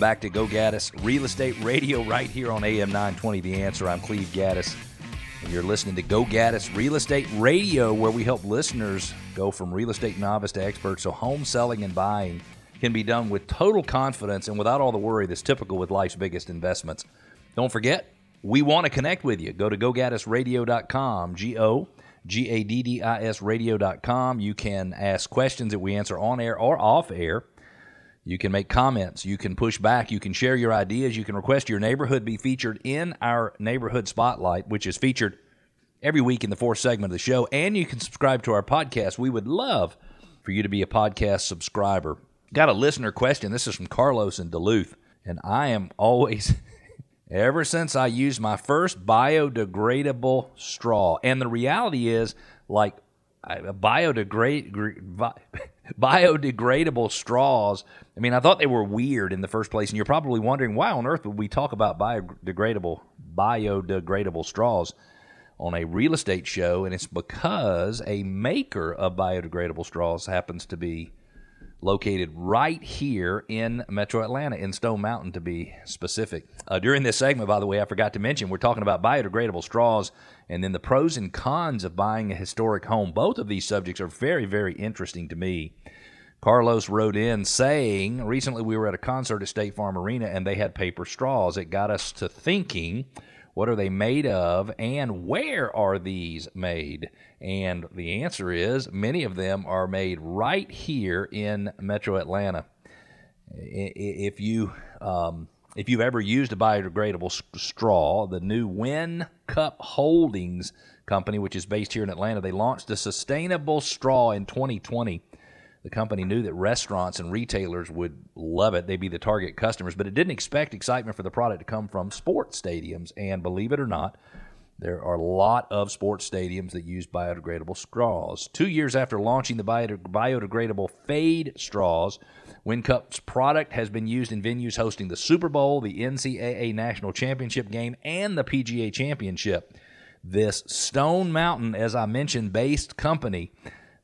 Welcome back to Go Gaddis Real Estate Radio right here on AM 920 The Answer. I'm Cleve Gaddis, and you're listening to Go Gaddis Real Estate Radio, where we help listeners go from real estate novice to expert so home selling and buying can be done with total confidence and without all the worry that's typical with life's biggest investments. Don't forget, we want to connect with you. Go to gogaddisradio.com, G O G A D D I S radio.com. You can ask questions that we answer on air or off air. You can make comments. You can push back. You can share your ideas. You can request your neighborhood be featured in our neighborhood spotlight, which is featured every week in the fourth segment of the show. And you can subscribe to our podcast. We would love for you to be a podcast subscriber. Got a listener question. This is from Carlos in Duluth. And I am always, ever since I used my first biodegradable straw, and the reality is, like, a biodegrade, biodegradable straws. I mean, I thought they were weird in the first place, and you're probably wondering why on earth would we talk about biodegradable biodegradable straws on a real estate show? And it's because a maker of biodegradable straws happens to be located right here in Metro Atlanta, in Stone Mountain to be specific. Uh, during this segment, by the way, I forgot to mention, we're talking about biodegradable straws and then the pros and cons of buying a historic home. Both of these subjects are very, very interesting to me. Carlos wrote in saying, Recently we were at a concert at State Farm Arena and they had paper straws. It got us to thinking, what are they made of and where are these made? And the answer is many of them are made right here in Metro Atlanta. If you. Um, if you've ever used a biodegradable straw, the new Win Cup Holdings company, which is based here in Atlanta, they launched a sustainable straw in 2020. The company knew that restaurants and retailers would love it. They'd be the target customers, but it didn't expect excitement for the product to come from sports stadiums. And believe it or not, there are a lot of sports stadiums that use biodegradable straws. Two years after launching the biodegradable phade straws, WinCup's product has been used in venues hosting the Super Bowl, the NCAA National Championship game, and the PGA Championship. This Stone Mountain, as I mentioned, based company,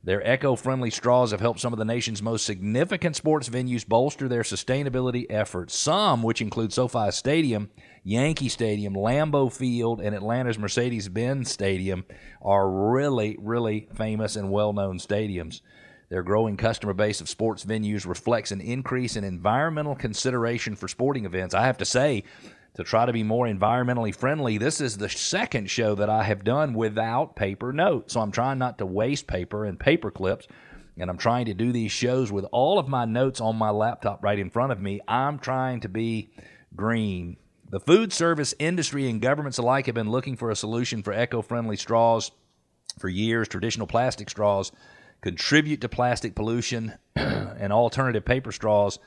their eco friendly straws have helped some of the nation's most significant sports venues bolster their sustainability efforts. Some, which include SoFi Stadium, Yankee Stadium, Lambeau Field, and Atlanta's Mercedes Benz Stadium, are really, really famous and well known stadiums. Their growing customer base of sports venues reflects an increase in environmental consideration for sporting events. I have to say, to try to be more environmentally friendly, this is the second show that I have done without paper notes. So I'm trying not to waste paper and paper clips. And I'm trying to do these shows with all of my notes on my laptop right in front of me. I'm trying to be green. The food service industry and governments alike have been looking for a solution for eco friendly straws for years. Traditional plastic straws contribute to plastic pollution, and alternative paper straws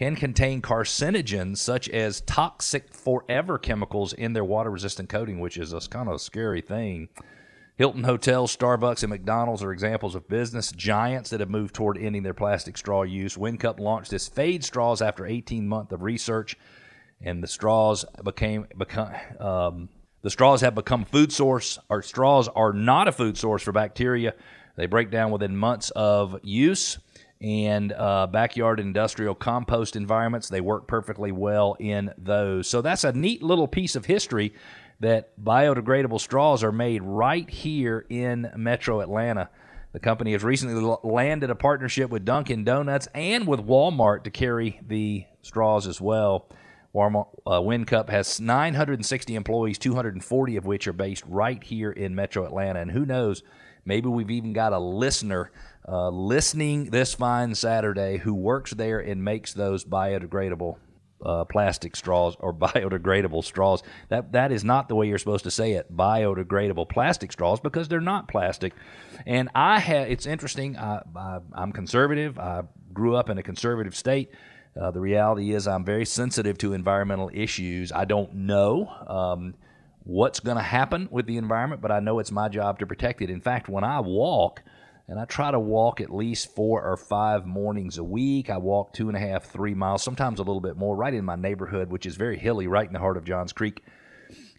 can contain carcinogens such as toxic forever chemicals in their water resistant coating, which is a kind of a scary thing. Hilton Hotels, Starbucks, and McDonald's are examples of business giants that have moved toward ending their plastic straw use. WinCup launched its phade straws after 18 months of research, and the straws became become um, the straws have become food source. Or straws are not a food source for bacteria they break down within months of use and uh, backyard industrial compost environments. They work perfectly well in those. So that's a neat little piece of history that biodegradable straws are made right here in metro Atlanta. The company has recently landed a partnership with Dunkin' Donuts and with Walmart to carry the straws as well. Walmart uh, WinCup has 960 employees, 240 of which are based right here in metro Atlanta. And who knows, Maybe we've even got a listener uh, listening this fine Saturday who works there and makes those biodegradable uh, plastic straws or biodegradable straws. That that is not the way you're supposed to say it. Biodegradable plastic straws because they're not plastic. And I have. It's interesting. I, I, am conservative. I grew up in a conservative state. Uh, the reality is, I'm very sensitive to environmental issues. I don't know. Um, what's going to happen with the environment, but I know it's my job to protect it. In fact, when I walk, and I try to walk at least four or five mornings a week. I walk two and a half, three miles, sometimes a little bit more, right in my neighborhood, which is very hilly, right in the heart of Johns Creek.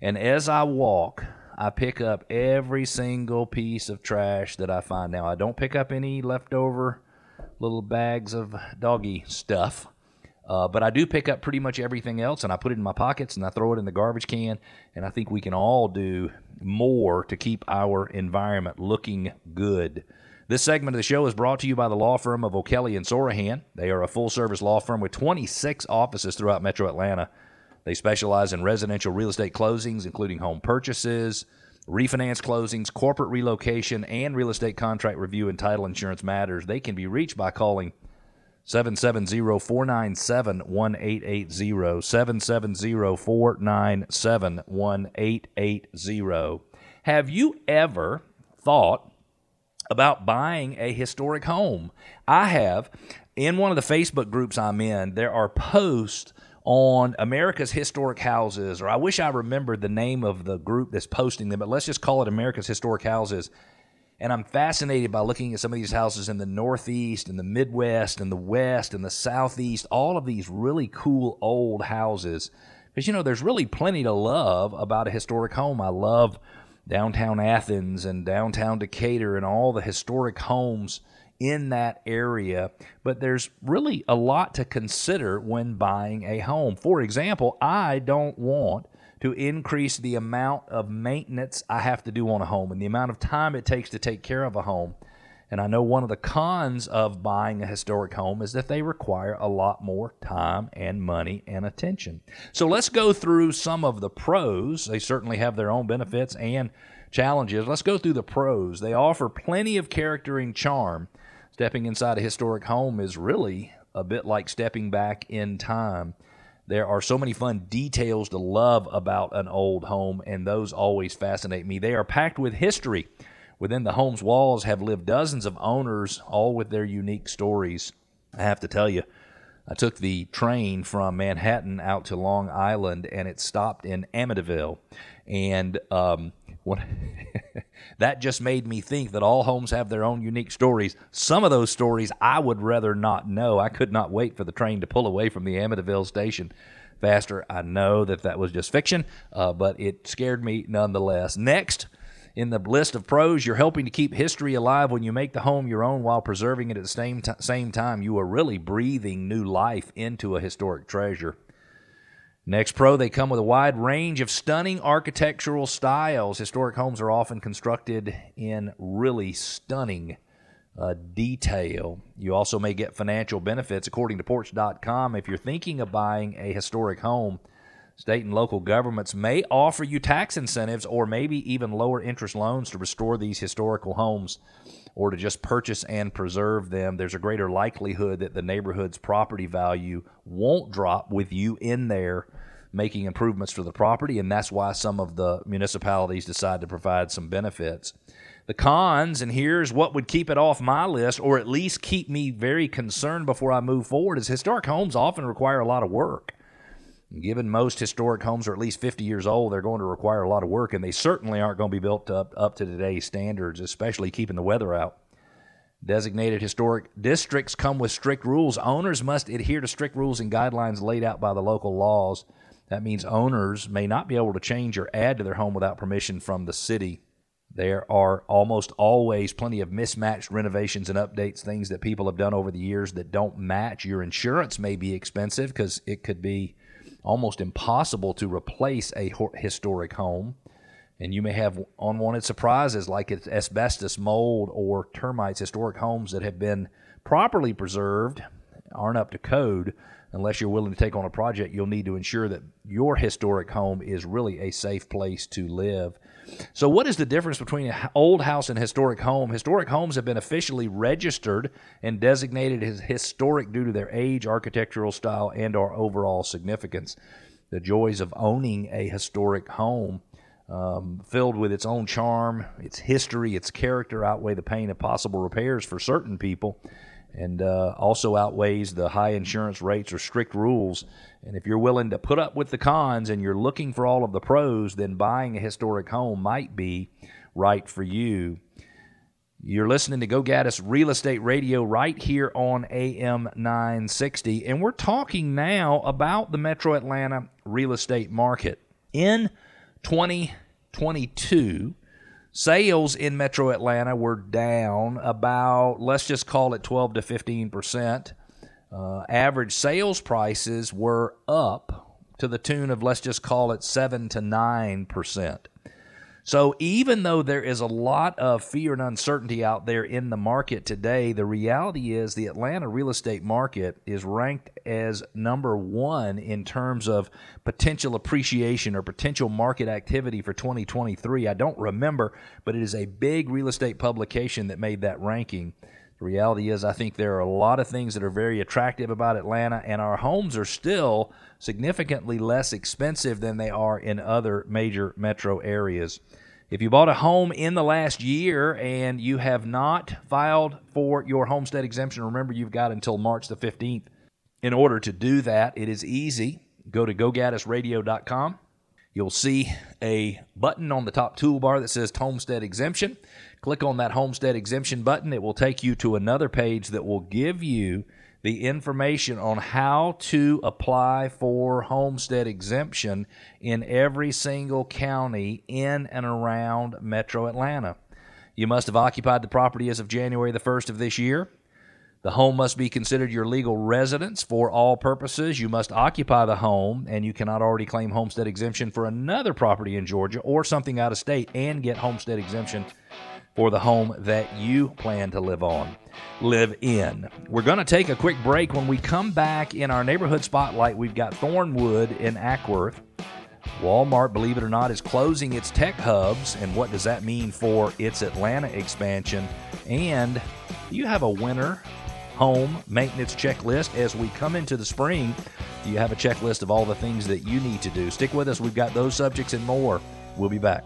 And as I walk, I pick up every single piece of trash that I find. Now, I don't pick up any leftover little bags of doggy stuff. Uh, but I do pick up pretty much everything else and I put it in my pockets and I throw it in the garbage can. And I think we can all do more to keep our environment looking good. This segment of the show is brought to you by the law firm of O'Kelley and Sorohan. They are a full service law firm with 26 offices throughout metro Atlanta. They specialize in residential real estate closings, including home purchases, refinance closings, corporate relocation, and real estate contract review and title insurance matters. They can be reached by calling 770-497-1880 770-497-1880 have you ever thought about buying a historic home i have in one of the facebook groups i'm in there are posts on America's Historic Houses, or I wish I remembered the name of the group that's posting them, but let's just call it America's Historic Houses. And I'm fascinated by looking at some of these houses in the Northeast and the Midwest and the West and the Southeast, all of these really cool old houses. Because, you know, there's really plenty to love about a historic home. I love downtown Athens and downtown Decatur and all the historic homes in that area. But there's really a lot to consider when buying a home. For example, I don't want to increase the amount of maintenance I have to do on a home and the amount of time it takes to take care of a home. And I know one of the cons of buying a historic home is that they require a lot more time and money and attention. So let's go through some of the pros. They certainly have their own benefits and challenges. Let's go through the pros. They offer plenty of character and charm. Stepping inside a historic home is really a bit like stepping back in time. There are so many fun details to love about an old home, and those always fascinate me. They are packed with history. Within the home's walls have lived dozens of owners, all with their unique stories. I have to tell you, I took the train from Manhattan out to Long Island, and it stopped in Amityville. And um, that just made me think that all homes have their own unique stories. Some of those stories I would rather not know. I could not wait for the train to pull away from the Amityville station faster. I know that that was just fiction, uh, but it scared me nonetheless. Next, in the list of pros, you're helping to keep history alive when you make the home your own while preserving it at the same, t- same time. You are really breathing new life into a historic treasure. Next Pro, they come with a wide range of stunning architectural styles. Historic homes are often constructed in really stunning uh, detail. You also may get financial benefits. According to Porch.com, if you're thinking of buying a historic home, state and local governments may offer you tax incentives or maybe even lower interest loans to restore these historical homes or to just purchase and preserve them, there's a greater likelihood that the neighborhood's property value won't drop with you in there making improvements to the property, and that's why some of the municipalities decide to provide some benefits. The cons, and here's what would keep it off my list, or at least keep me very concerned before I move forward, is historic homes often require a lot of work. Given most historic homes are at least 50 years old, they're going to require a lot of work, and they certainly aren't going to be built up, up to today's standards, especially keeping the weather out. Designated historic districts come with strict rules. Owners must adhere to strict rules and guidelines laid out by the local laws. That means owners may not be able to change or add to their home without permission from the city. There are almost always plenty of mismatched renovations and updates, things that people have done over the years that don't match. Your insurance may be expensive because it could be almost impossible to replace a historic home. And you may have unwanted surprises like asbestos, mold, or termites. Historic homes that have been properly preserved aren't up to code unless you're willing to take on a project, you'll need to ensure that your historic home is really a safe place to live. So, what is the difference between an old house and historic home? Historic homes have been officially registered and designated as historic due to their age, architectural style, and our overall significance. The joys of owning a historic home, um, filled with its own charm, its history, its character, outweigh the pain of possible repairs for certain people and uh, also outweighs the high insurance rates or strict rules. And if you're willing to put up with the cons and you're looking for all of the pros, then buying a historic home might be right for you. You're listening to Go Gaddis Real Estate Radio right here on AM 960, and we're talking now about the Metro Atlanta real estate market. In 2022, Sales in metro Atlanta were down about, let's just call it 12 to 15 percent. uh, average sales prices were up to the tune of, let's just call it 7 to 9%. So even though there is a lot of fear and uncertainty out there in the market today, the reality is the Atlanta real estate market is ranked as number one in terms of potential appreciation or potential market activity for 2023. I don't remember, but it is a big real estate publication that made that ranking. The reality is, I think there are a lot of things that are very attractive about Atlanta, and our homes are still significantly less expensive than they are in other major metro areas. If you bought a home in the last year and you have not filed for your homestead exemption, remember you've got until March the 15th. In order to do that, it is easy. Go to gogaddisradio.com. You'll see a button on the top toolbar that says Homestead Exemption. Click on that Homestead Exemption button. It will take you to another page that will give you the information on how to apply for homestead exemption in every single county in and around metro Atlanta. You must have occupied the property as of January the 1st of this year. The home must be considered your legal residence for all purposes. You must occupy the home, and you cannot already claim homestead exemption for another property in Georgia or something out of state and get homestead exemption for the home that you plan to live on, live in. We're going to take a quick break. When we come back in our neighborhood spotlight, we've got Thornwood in Acworth. Walmart, believe it or not, is closing its tech hubs. And what does that mean for its Atlanta expansion? And you have a winter home maintenance checklist as we come into the spring. Do you have a checklist of all the things that you need to do. Stick with us. We've got those subjects and more. We'll be back.